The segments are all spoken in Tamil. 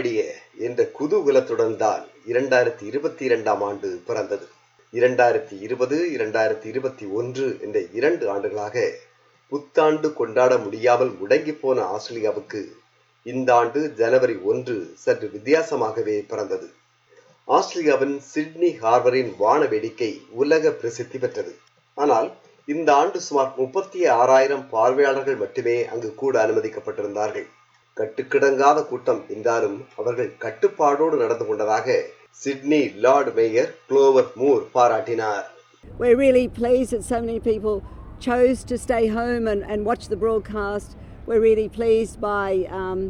விடிய என்ற குதூகலத்துடன் தான் இரண்டாயிரத்தி இருபத்தி இரண்டாம் ஆண்டு பிறந்தது. இரண்டாயிரத்தி இருபது இரண்டாயிரத்தி இருபத்தி ஒன்று என்ற இரண்டு ஆண்டுகளாக புத்தாண்டு கொண்டாட முடியாமல் முடங்கி போன ஆஸ்திரேலியாவுக்கு இந்த ஆண்டு ஜனவரி ஒன்று சற்று வித்தியாசமாகவே பிறந்தது. ஆஸ்திரேலியாவின் சிட்னி ஹார்பரின் வான வேடிக்கை உலக பிரசித்தி பெற்றது. ஆனால் இந்த ஆண்டு சுமார் முப்பத்தி ஆறாயிரம் பார்வையாளர்கள் மட்டுமே அங்கு கூட அனுமதிக்கப்பட்டிருந்தார்கள். கட்டுக்கிடங்காத கூட்டம் என்றாலும் அவர்கள் கட்டுப்பாடோடு நடந்து கொண்டதாக Sydney Lord Mayor Clover Moore பாராட்டினார் We're really pleased that so many people chose to stay home and, and watch the broadcast. We're really pleased by um,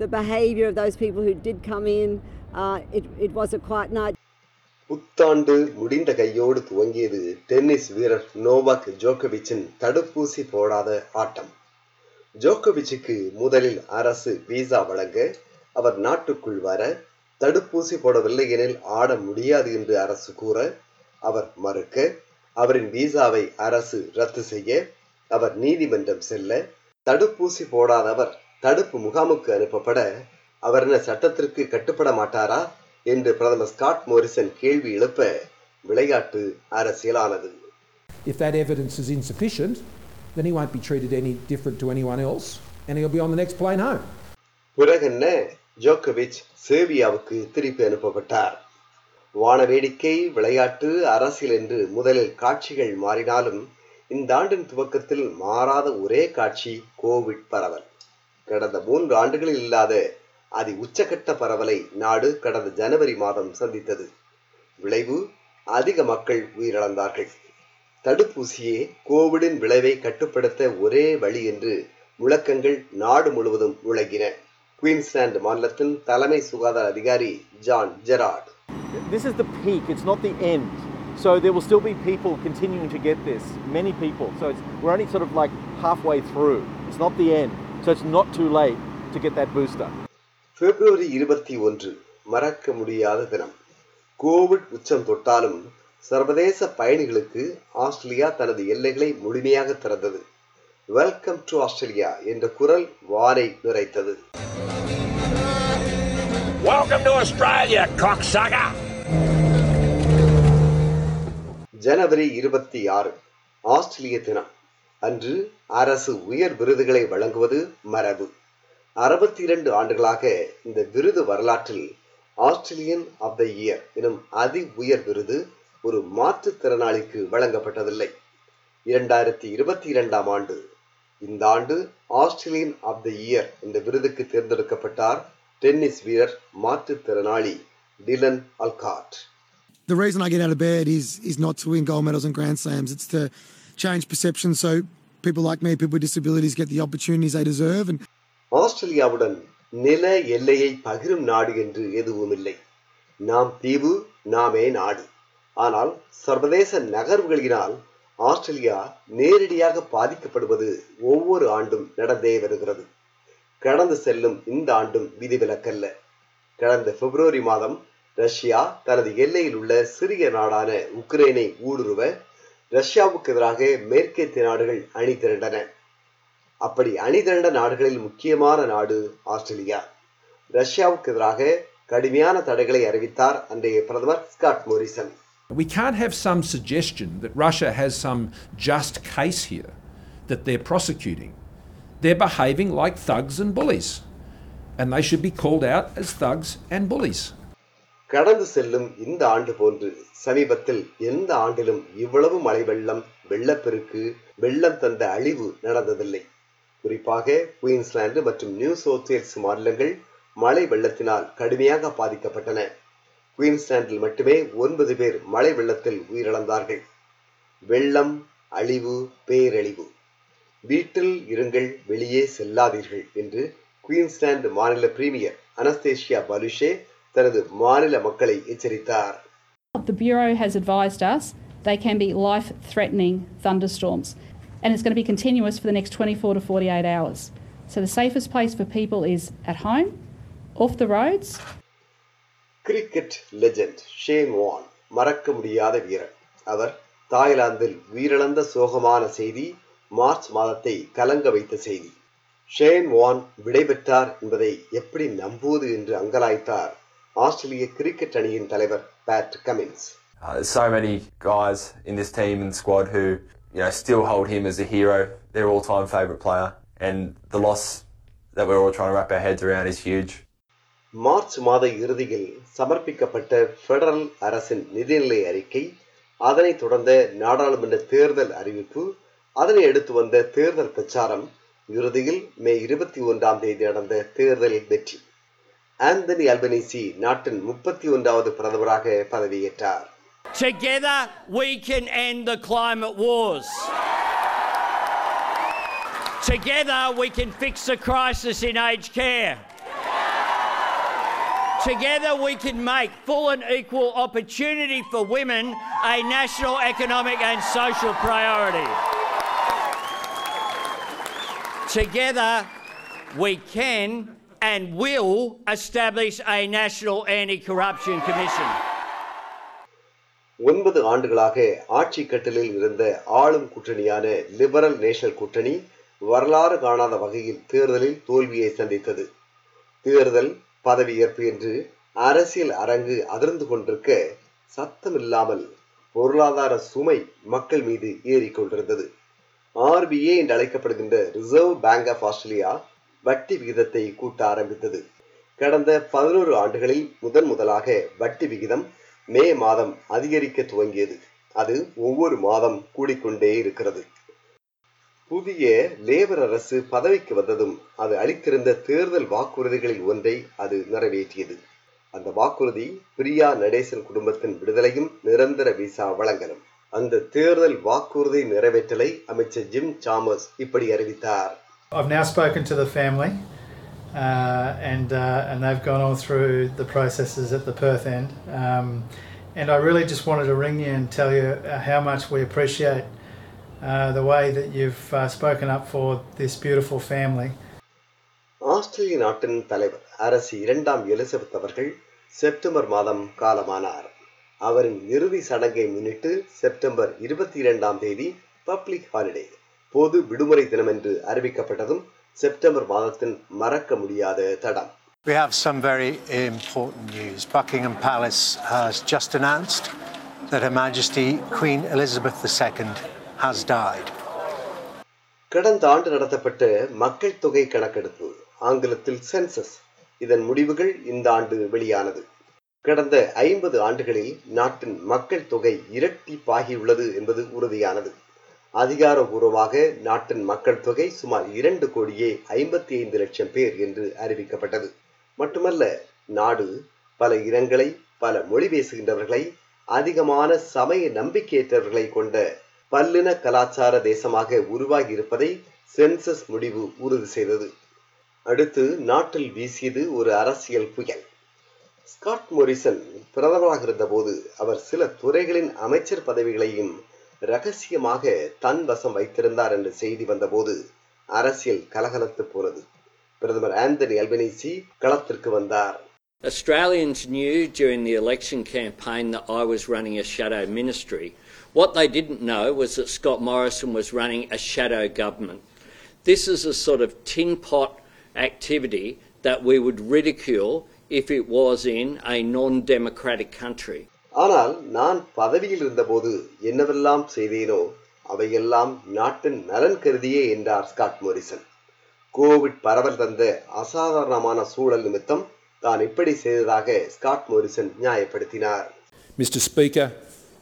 the behaviour of those people who did come in. Uh, it, it was a quiet night. புத்தாண்டு முடிந்த கையோடு துவங்கியது டென்னிஸ் வீரர் நோவாக் ஜோக்கோவிச்சின் தடுப்பூசி போடாத ஆட்டம் ஜோக்கோவிச்சுக்கு முதலில் அரசு விசா வழங்க அவர் நாட்டுக்குள் வர தடுப்பூசி போடவில்லை எனில் ஆட முடியாது என்று அரசு கூற அவர் மறுக்க அவரின் விசாவை அரசு ரத்து செய்ய அவர் நீதிமன்றம் செல்ல தடுப்பூசி போடாதவர் தடுப்பு முகாமுக்கு அனுப்பப்பட அவர் என்ன சட்டத்திற்கு கட்டுப்பட மாட்டாரா என்று பிரதமர் ஸ்காட் மோரிசன் கேள்வி எழுப்ப விளையாட்டு அரசியலானது. If that evidence is insufficient, then he won't be treated any different to anyone else and he'll be on the next plane home. பிறகென்ன ஜோக்கோவிச் சேவியாவுக்கு திருப்பி அனுப்பப்பட்டார். வான வேடிக்கை விளையாட்டு அரசியல் என்று முதலில் காட்சிகள் மாறினாலும் இந்த ஆண்டின் துவக்கத்தில் மாறாத ஒரே காட்சி கோவிட் பரவல். கடந்த மூன்று ஆண்டுகளில் இல்லாத அதி உச்சகட்ட பரவலை நாடு கடந்த ஜனவரி மாதம் சந்தித்தது. விளைவு அதிக மக்கள் உயிரிழந்தார்கள். தடுப்பூசியே கோவிடின் விளைவை கட்டுப்படுத்த ஒரே வழி என்று முழக்கங்கள் நாடு முழுவதும் முழங்கின குயின்ஸ்லாந்து மாநிலத்தின் தலைமை சுகாதார அதிகாரி John Gerrard This is the peak, it's not the end. So there will still be people continuing to get this, many people. So it's, we're only sort of like halfway through. It's not the end. So it's not too late to get that booster. February இருபத்தி ஒன்று மறக்க முடியாத தினம் கோவிட் உச்சம் தொட்டாலும் சர்வதேச பயணிகளுக்கு ஆஸ்திரேலியா தனது எல்லைகளை முழுமையாக திறந்தது. வெல்கம் டு ஆஸ்திரேலியா என்ற குரல் வானை நிறைத்தது. Welcome to Australia, cocksucker! ஜனவரி இருபத்தி ஆறு ஆஸ்திரேலிய தினம். அன்று அரசு உயர் விருதுகளை வழங்குவது மரபு. அறுபத்தி இரண்டு ஆண்டுகளாக இந்த விருது வரலாற்றில் ஆஸ்திரேலியன் ஆஃப் த இயர் எனும் அதி உயர் விருது ஒரு மாற்றுத்திறனாளிக்கு வழங்கப்பட்டதில்லை இரண்டாயிரத்தி இருபத்தி இரண்டாம் ஆண்டு இந்த ஆண்டு ஆஸ்திரேலியன் ஆஃப் த இயர் என்ற விருதுக்கு தேர்ந்தெடுக்கப்பட்டார் டென்னிஸ் வீரர் மாற்றுத்திறனாளி Dylan Alcott the reason I get out of bed is is not to win gold medals and grand slams. It's to change perception so people like me, people with disabilities, get the opportunities they deserve. And ஆஸ்திரேலியாவுடன் நில எல்லையை பகிரும் நாடு என்று எதுவும் இல்லை நாம் தீவு நாமே நாடு ஆனால் சர்வதேச நகர்வுகளினால் ஆஸ்திரேலியா நேரடியாக பாதிக்கப்படுவது ஒவ்வொரு ஆண்டும் நடந்தே வருகிறது. கடந்து செல்லும் இந்த ஆண்டும் விதிவிலக்கல்ல. கடந்த பிப்ரவரி மாதம் ரஷ்யா தனது எல்லையில் உள்ள சிறிய நாடான உக்ரைனை ஊடுருவ ரஷ்யாவுக்கு எதிராக மேற்கத்திய நாடுகள் அணி திரண்டன. அப்படி அணி திரண்ட நாடுகளில் முக்கியமான நாடு ஆஸ்திரேலியா. ரஷ்யாவுக்கு எதிராக கடுமையான தடைகளை அறிவித்தார் அன்றைய பிரதமர் Scott Morrison. We can't have some suggestion that Russia has some just case here that they're prosecuting. They're behaving like thugs and bullies, and they should be called out as thugs and bullies. கடந்து செல்லும் இந்த ஆண்டு போன்று சமீபத்தில் எந்த ஆண்டிலும் இவ்வளவு மழை வெள்ளம் வெள்ளப்பெருக்கு வெள்ளம் தந்த அழிவு நடந்ததில்லை குறிப்பாக குயின்ஸ்லாந்து மற்றும் நியூ சவுத் வேல்ஸ் மாநிலங்கள் மழை வெள்ளத்தினால் கடுமையாக பாதிக்கப்பட்டன குயின்ஸ்லாந்தில் மட்டுமே ஒன்பது பேர் மழை வெள்ளத்தில் உயிரிழந்தார்கள் வெள்ளம் அழிவு பேரழிவு வீட்டில் இருங்கள் வெளியே செல்லாதீர்கள் என்று குயின்ஸ்லாந்து மாநில பிரீமியர் அனஸ்தேஷியா பலுஷே தனது மாநில மக்களை எச்சரித்தார் The Bureau has advised us they can be life threatening thunderstorms and it's going to be continuous for the next 24 to 48 hours. So the safest place for people is at home, off the roads, cricket legend Shane Warne மறக்க முடியாத வீரர் அவர் தாய்லாந்தில் உயிரிழந்த சோகமான செய்தி மார்ச் மாதத்தை கலங்க வைத்த செய்தி ஷேன் வான் விடைபெற்றார் என்பதை எப்படி நம்புவது என்று அங்கலாய்த்தார் ஆஸ்திரேலிய கிரிக்கெட் அணியின் தலைவர் Pat Cummins Uh, there's so many guys in this team and squad who, you know, still hold him as a hero, their all-time favourite player, and the loss that we're all trying to wrap our heads around is huge. March மாத இறுதியில் சமர்ப்பிக்கப்பட்ட பெடரல் அரசின் நிதிநிலை அறிக்கை அதனைத் தொடர்ந்த நாடாளுமன்ற தேர்தல் அறிவிப்பு அதனை அடுத்து வந்த தேர்தல் பிரச்சாரம் இறுதியில் மே இருபத்தி ஒன்றாம் தேதி நடந்த தேர்தலில் வெற்றி ஆந்தனி அல்பனிசி நாட்டின் முப்பத்தி ஒன்றாவது பிரதமராக பதவியேற்றார் Together we can end the climate wars. Together we can fix the crisis in aged care. Together we can make full and equal opportunity for women a national economic and social priority. Together we can and will establish a national anti-corruption commission. ஒன்பது ஆண்டுகளாக ஆட்சி கட்டலில் இருந்த ஆளும் கூட்டணியான லிபரல் நேஷனல் கூட்டணி வரலாறு காணாத வகையில் தேர்தலில் தோல்வியை சந்தித்தது தேர்தல் பதவியேற்பு என்று அரசியல் அரங்கு அதிர்ந்து கொண்டிருக்க சத்தமில்லாமல் பொருளாதார சுமை மக்கள் மீது ஏறிக்கொண்டிருந்தது ஆர்பிஏ என்று அழைக்கப்படுகின்ற ரிசர்வ் பேங்க் ஆஃப் ஆஸ்திரேலியா வட்டி விகிதத்தை கூட்ட ஆரம்பித்தது. கடந்த பதினோரு ஆண்டுகளில் முதன் முதலாக வட்டி விகிதம் மே மாதம் அதிகரிக்க துவங்கியது. அது ஒவ்வொரு மாதம் கூடிக்கொண்டே இருக்கிறது. புதிய லேபர் அரசு பதவிக்கு வந்ததும் அது அளித்திருந்த தேர்தல் வாக்குறுதிகளில் ஒன்றை அது நிறைவேற்றியது அந்த வாக்குறுதி பிரியா நடேசன் குடும்பத்தின் விடுதலையும் நிரந்தர விசா வழங்கலும் அந்த தேர்தல் வாக்குறுதி நிறைவேற்றலை அமைச்சர் ஜிம் சாமஸ் இப்படி அறிவித்தார் I've now spoken to the family, uh, and uh, and they've gone on through the processes at the Perth end. Um, and I really just wanted to ring you and tell you how much we appreciate uh, the way that you've uh, spoken up for this beautiful family. ஆஸ்திரேலிய நாட்டின் தலைவர் அரசு இரண்டாம் எலிசபெத் அவர்கள் செப்டம்பர் மாதம் காலமானார் அவரின் இறுதி சடங்கை முன்னிட்டு செப்டம்பர் இருபத்தி இரண்டாம் தேதி பப்ளிக் ஹாலிடே பொது விடுமுறை தினம் என்று அறிவிக்கப்பட்டதும் செப்டம்பர் மாதத்தின் மறக்க முடியாத தடம் We have some very important news. Buckingham Palace has just announced that Her Majesty Queen Elizabeth II has died. கடந்த ஆண்டு நடத்தப்பட்ட மக்கள் தொகை கணக்கெடுப்பு ஆங்கிலத்தில் சென்சஸ் இதன் முடிவுகள் இந்த ஆண்டு வெளியானது. கடந்த ஐம்பது ஆண்டுகளில் நாட்டின் மக்கள் தொகை இரட்டிப்பாகியுள்ளது என்பது உறுதியானது. அதிகாரபூர்வமாக நாட்டின் மக்கள் தொகை சுமார் இரண்டு கோடியே ஐம்பத்தி ஐந்து லட்சம் பேர் என்று அறிவிக்கப்பட்டது. மட்டுமல்ல நாடு பல இனங்களை பல மொழி பேசுகின்றவர்களை அதிகமான சமய நம்பிக்கையற்றவர்களை கொண்ட பல்லின கலாச்சார தேசமாக உருவாகி இருப்பதை சென்சஸ் முடிவு உறுதி செய்தது. அடுத்து நாட்டில் வீசியது ஒரு அரசியல் புயல். ஸ்காட் மொரிசன் பிரதமராக இருந்தபோது அவர் சில துறைகளின் அமைச்சர் பதவிகளையும் ரகசியமாக தன் வசம் வைத்திருந்தார் என்ற செய்தி வந்தபோது அரசியல் கலகலத்து போனது. பிரதமர் ஆந்தனி அல்பனீசி களத்திற்கு வந்தார். Australians knew during the election campaign that I was running a shadow ministry. What they didn't know was that Scott Morrison was running a shadow government. This is a sort of tin pot activity that we would ridicule if it was in a non democratic country. ஆனால் நான் பதவியில் இருந்தபோது என்னவெல்லாம் செய்தேனோ அவையெல்லாம் நாட்டின் நலன் கருதியே என்றார் ஸ்காட் மோரிசன் கோவிட் பரவல் தந்த அசாதாரணமான சூழல் நிமித்தம் தான் இப்படி செய்ததாக Scott Morrison நியாயப்படுத்தினார் Mr. Speaker,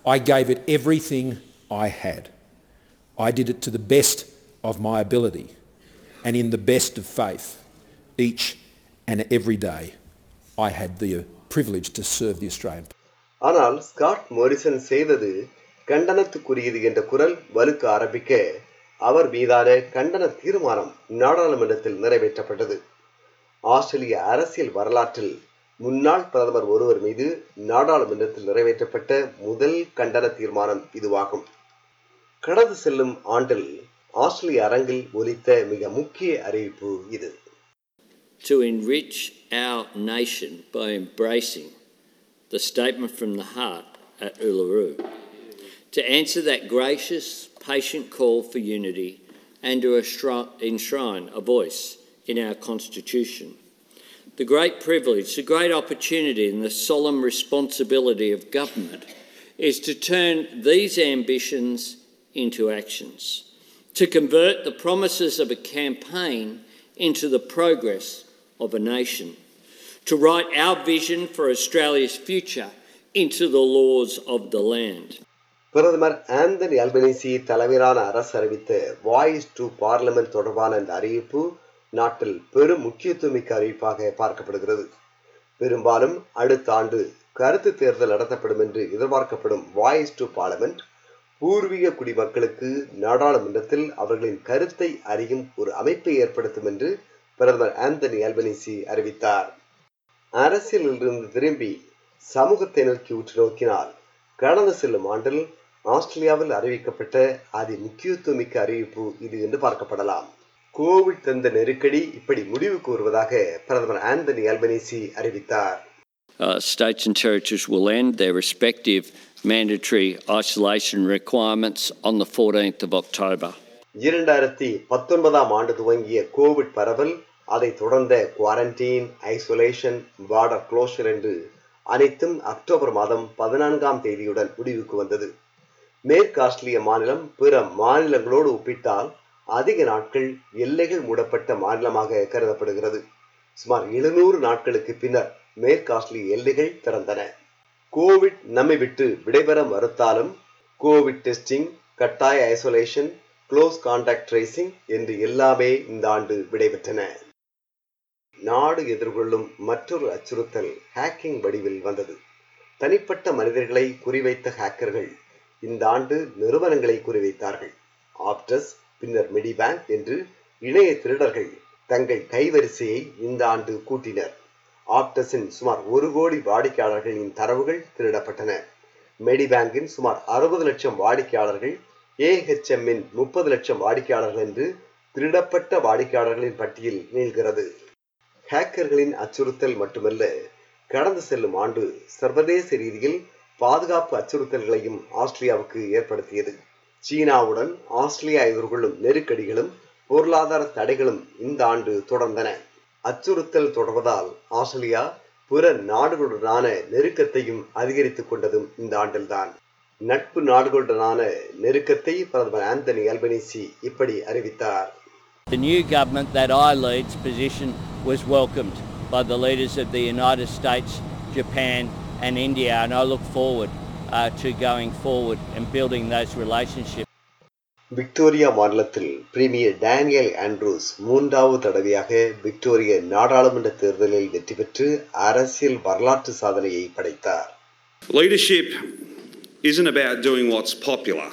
I gave it everything I had. I did it to the best of my ability and in the best of faith. Each and every day, I had the privilege to serve the Australian ஆனால் ஸ்காட் மோரிசன் செய்தது கண்டனத்துக்குரியது என்ற குரல் வலுக்க ஆரம்பிக்க அவர் மீதான கண்டன தீர்மானம் நாடாளுமன்றத்தில் நிறைவேற்றப்பட்டது ஆஸ்திரேலிய அரசியல் வரலாற்றில் முன்னாள் பிரதமர் ஒருவர் மீது நாடாளுமன்றத்தில் நிறைவேற்றப்பட்ட முதல் கண்டன தீர்மானம் இதுவாகும் கடந்து செல்லும் ஆண்டில் ஆஸ்திரேலிய அரங்கில் ஒலித்த மிக முக்கிய அறிவிப்பு இது To enrich our nation by embracing the statement from the heart at Uluru. To answer that gracious, patient call for unity and to enshrine a voice in our Constitution. The great privilege, the great opportunity, and the solemn responsibility of government is to turn these ambitions into actions, to convert the promises of a campaign into the progress of a nation, to write our vision for Australia's future into the laws of the land. பிரதமர் ஆந்தனி அல்பனீசி தலைமையிலான அரசு அறிவித்த வாய்ஸ் டு பார்லிமெண்ட் தொடர்பான இந்த அறிவிப்பு நாட்டில் பெரும் முக்கியத்துவமிக்க அறிவிப்பாக பார்க்கப்படுகிறது. பெரும்பாலும் அடுத்த ஆண்டு கருத்து தேர்தல் நடத்தப்படும் என்று எதிர்பார்க்கப்படும் வாய்ஸ் டு பார்லமெண்ட் பூர்வீக குடிமக்களுக்கு நாடாளுமன்றத்தில் அவர்களின் கருத்தை அறியும் ஒரு அமைப்பை ஏற்படுத்தும் என்று பிரதமர் ஆந்தனி அல்பனிசி அறிவித்தார். அரசியலிலிருந்து திரும்பி சமூகத்தை நோக்கி உற்று நோக்கினால் கடந்த செல்லும் ஆண்டில் ஆஸ்திரேலியாவில் அறிவிக்கப்பட்ட அதி முக்கியத்துவமிக்க அறிவிப்பு இது என்று பார்க்கப்படலாம். கோவிட் தந்த நெருக்கடி இப்படி முடிவுக்கு வருவதாக பிரதமர் ஆந்தனி அல்பனீசி அறிவித்தார் Uh, states and territories will end their respective mandatory isolation requirements on the 14th of October. இரண்டாயிரத்தி பத்தொன்பதாம் ஆண்டு துவங்கிய கோவிட் பரவல் அதை தொடர்ந்த குவாரண்டீன் ஐசோலேஷன் பார்டர் க்ளோஷர் என்று அனைத்தும் அக்டோபர் மாதம் பதினான்காம் தேதியுடன் முடிவுக்கு வந்தது மேற்கு ஆஸ்திரேலிய மாநிலம் பிற மாநிலங்களோடு ஒப்பிட்டால் அதிக நாட்கள் எல்லைகள் மூடப்பட்ட மாநிலமாக கருதப்படுகிறது. சுமார் எழுநூறு நாட்களுக்கு பின்னர் மேற்கு ஆஸ்திரேலிய எல்லைகள் திறந்தன. கோவிட் நம்மை விட்டு விடைபெற மறுத்தாலும் கோவிட் டெஸ்டிங் கட்டாய ஐசோலேஷன் க்ளோஸ் கான்டாக்ட் ட்ரேசிங் என்று எல்லாமே இந்த ஆண்டு விடைபெற்றன. நாடு எதிர்கொள்ளும் மற்றொரு அச்சுறுத்தல் ஹேக்கிங் வடிவில் வந்தது. தனிப்பட்ட மனிதர்களை குறிவைத்த ஹேக்கர்கள் இந்த ஆண்டு நிறுவனங்களை குறிவைத்தார்கள். ஆப்டஸ் பின்னர் மெடிபேங்க் என்று இணைய திருடர்கள் தங்கள் கைவரிசையை இந்த ஆண்டு கூட்டினர். ஆப்டஸின் சுமார் ஒரு கோடி வாடிக்கையாளர்களின் தரவுகள் திருடப்பட்டன. மெடிபேங்கின் சுமார் அறுபது லட்சம் வாடிக்கையாளர்கள் ஏஹெச்எம்மின் முப்பது லட்சம் வாடிக்கையாளர்கள் என்று திருடப்பட்ட வாடிக்கையாளர்களின் பட்டியல் நீள்கிறது. ஹேக்கர்களின் அச்சுறுத்தல் மட்டுமல்ல கடந்து செல்லும் ஆண்டு சர்வதேச ரீதியில் பாதுகாப்பு அச்சுறுத்தல்களையும் ஆஸ்திரியாவுக்கு ஏற்படுத்தியது. சீனாவுடன் ஆஸ்திரேலியா எதிர்கொள்ளும் நெருக்கடிகளும் பொருளாதார தடைகளும் இந்த ஆண்டு தொடர்ந்தன. அச்சுறுத்தல் தொடர்வதால் ஆஸ்திரேலியா பிற நாடுகளுடனான நெருக்கத்தையும் அதிகரித்துக் கொண்டதும் இந்த ஆண்டில்தான். நட்பு நாடுகளுடனான நெருக்கத்தை பிரதமர் ஆந்தனி அல்பனிசி இப்படி அறிவித்தார். The new government that I lead's position was welcomed by the leaders of the United States, Japan and India and I look forward uh, to going forward and building those relationships. Victoria மாநிலத்தில் பிரீமியர் டேனியல் ஆண்ட்ரூஸ் மூன்றாவது தடவையாக விக்டோரிய நாடாளுமன்ற தேர்தலில் வெற்றி பெற்று அரசியல் வரலாற்று சாதனையை படைத்தார் Leadership isn't about doing what's popular.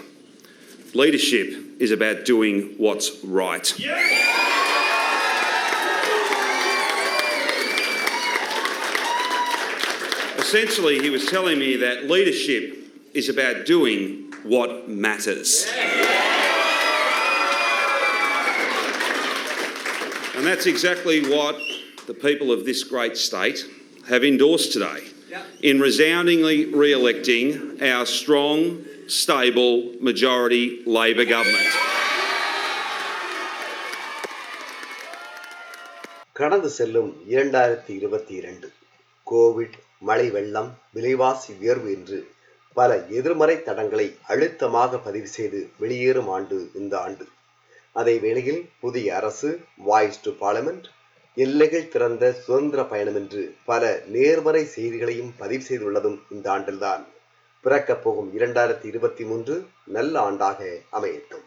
Leadership is about doing what's right. Essentially, he was telling me that leadership is about doing what matters. And that's exactly what the people of this great state have endorsed today in resoundingly re electing our strong, stable majority Labor government. கடந்து செல்லும் இரண்டாயிரத்தி இருபத்தி இரண்டு கோவிட் மழை வெள்ளம் விலைவாசி உயர்வு என்று பல எதிர்மறை தடங்களை அழுத்தமாக பதிவு செய்து வெளியேறும் ஆண்டு இந்த ஆண்டு. அதே வேளையில் புதிய அரசு வாய்ஸ் டு பார்லமெண்ட் எல்லைகள் திறந்த சுதந்திர பயணம் என்று பல நேர்மறை செய்திகளையும் பதிவு செய்துள்ளதும் இந்த ஆண்டில்தான். பிறக்கப் போகும் இரண்டாயிரத்தி இருபத்தி மூன்று நல்ல ஆண்டாக அமையட்டும்.